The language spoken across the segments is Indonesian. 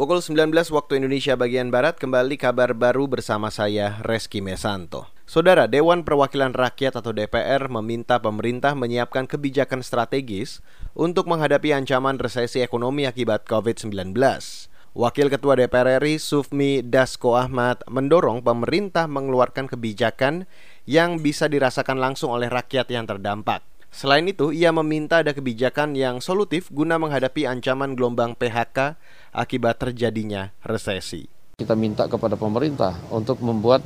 Pukul 19 waktu Indonesia bagian Barat kembali kabar baru bersama saya Reski Mesanto. Saudara Dewan Perwakilan Rakyat atau DPR meminta pemerintah menyiapkan kebijakan strategis untuk menghadapi ancaman resesi ekonomi akibat COVID-19. Wakil Ketua DPR RI Sufmi Dasko Ahmad mendorong pemerintah mengeluarkan kebijakan yang bisa dirasakan langsung oleh rakyat yang terdampak. Selain itu, ia meminta ada kebijakan yang solutif guna menghadapi ancaman gelombang PHK akibat terjadinya resesi. Kita minta kepada pemerintah untuk membuat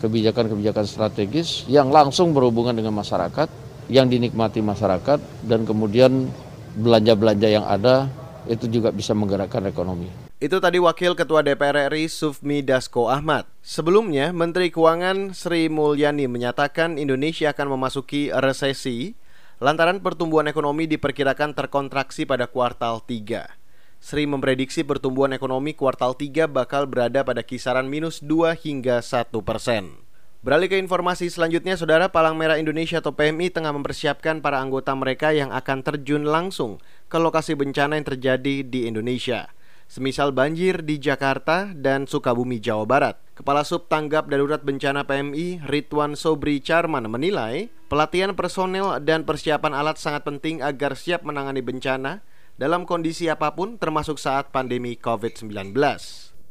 kebijakan-kebijakan strategis yang langsung berhubungan dengan masyarakat, yang dinikmati masyarakat, dan kemudian belanja-belanja yang ada itu juga bisa menggerakkan ekonomi. Itu tadi Wakil Ketua DPR RI Sufmi Dasko Ahmad. Sebelumnya, Menteri Keuangan Sri Mulyani menyatakan Indonesia akan memasuki resesi lantaran pertumbuhan ekonomi diperkirakan terkontraksi pada kuartal 3. Sri memprediksi pertumbuhan ekonomi kuartal 3 bakal berada pada kisaran minus 2 hingga 1 persen. Beralih ke informasi selanjutnya, Saudara Palang Merah Indonesia atau PMI tengah mempersiapkan para anggota mereka yang akan terjun langsung ke lokasi bencana yang terjadi di Indonesia semisal banjir di Jakarta dan Sukabumi, Jawa Barat. Kepala Sub Tanggap Darurat Bencana PMI, Ridwan Sobri Charman menilai, pelatihan personel dan persiapan alat sangat penting agar siap menangani bencana dalam kondisi apa pun termasuk saat pandemi COVID-19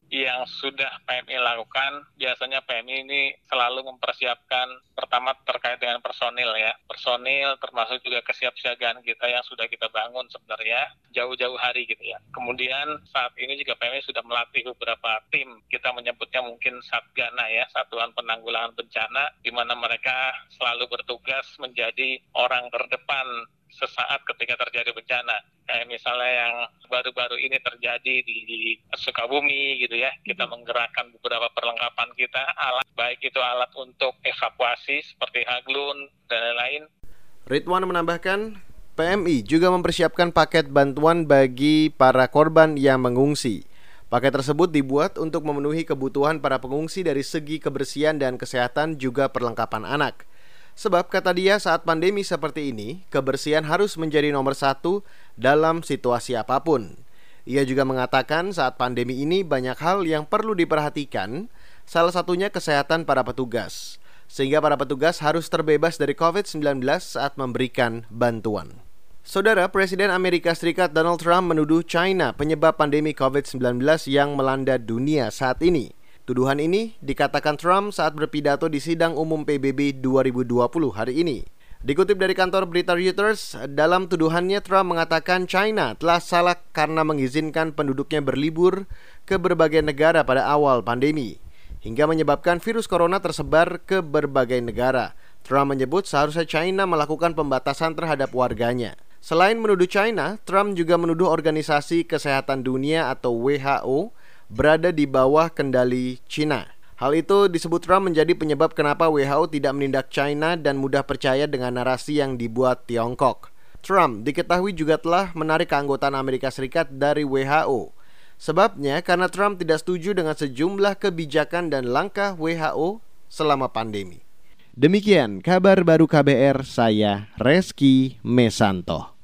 yang sudah PMI lakukan, biasanya PMI ini selalu mempersiapkan pertama terkait personil ya. Personil termasuk juga kesiapsiagaan kita yang sudah kita bangun sebenarnya jauh-jauh hari gitu ya. Kemudian saat ini juga PMI sudah melatih beberapa tim, kita menyebutnya mungkin Satgana ya, Satuan Penanggulangan Bencana, di mana mereka selalu bertugas menjadi orang terdepan sesaat ketika terjadi bencana. Kayak misalnya yang baru-baru ini terjadi di Sukabumi gitu ya, kita hmm. menggerakkan beberapa perlengkapan kita, alat baik itu alat untuk evakuasi seperti haglun dan lain-lain. Ridwan menambahkan, PMI juga mempersiapkan paket bantuan bagi para korban yang mengungsi. Paket tersebut dibuat untuk memenuhi kebutuhan para pengungsi dari segi kebersihan dan kesehatan juga perlengkapan anak. Sebab kata dia saat pandemi seperti ini, kebersihan harus menjadi nomor satu dalam situasi apa pun. Ia juga mengatakan saat pandemi ini banyak hal yang perlu diperhatikan, salah satunya kesehatan para petugas. Sehingga para petugas harus terbebas dari COVID-19 saat memberikan bantuan. Saudara Presiden Amerika Serikat Donald Trump menuduh China penyebab pandemi COVID-19 yang melanda dunia saat ini. Tuduhan ini dikatakan Trump saat berpidato di sidang umum PBB 2020 hari ini. Dikutip dari kantor berita Reuters, dalam tuduhannya Trump mengatakan China telah salah karena mengizinkan penduduknya berlibur ke berbagai negara pada awal pandemi, hingga menyebabkan virus corona tersebar ke berbagai negara. Trump menyebut seharusnya China melakukan pembatasan terhadap warganya. Selain menuduh China, Trump juga menuduh Organisasi Kesehatan Dunia atau WHO berada di bawah kendali China. Hal itu disebut Trump menjadi penyebab kenapa WHO tidak menindak China dan mudah percaya dengan narasi yang dibuat Tiongkok. Trump diketahui juga telah menarik keanggotaan Amerika Serikat dari WHO. Sebabnya karena Trump tidak setuju dengan sejumlah kebijakan dan langkah WHO selama pandemi. Demikian kabar baru KBR saya Reski Mesanto.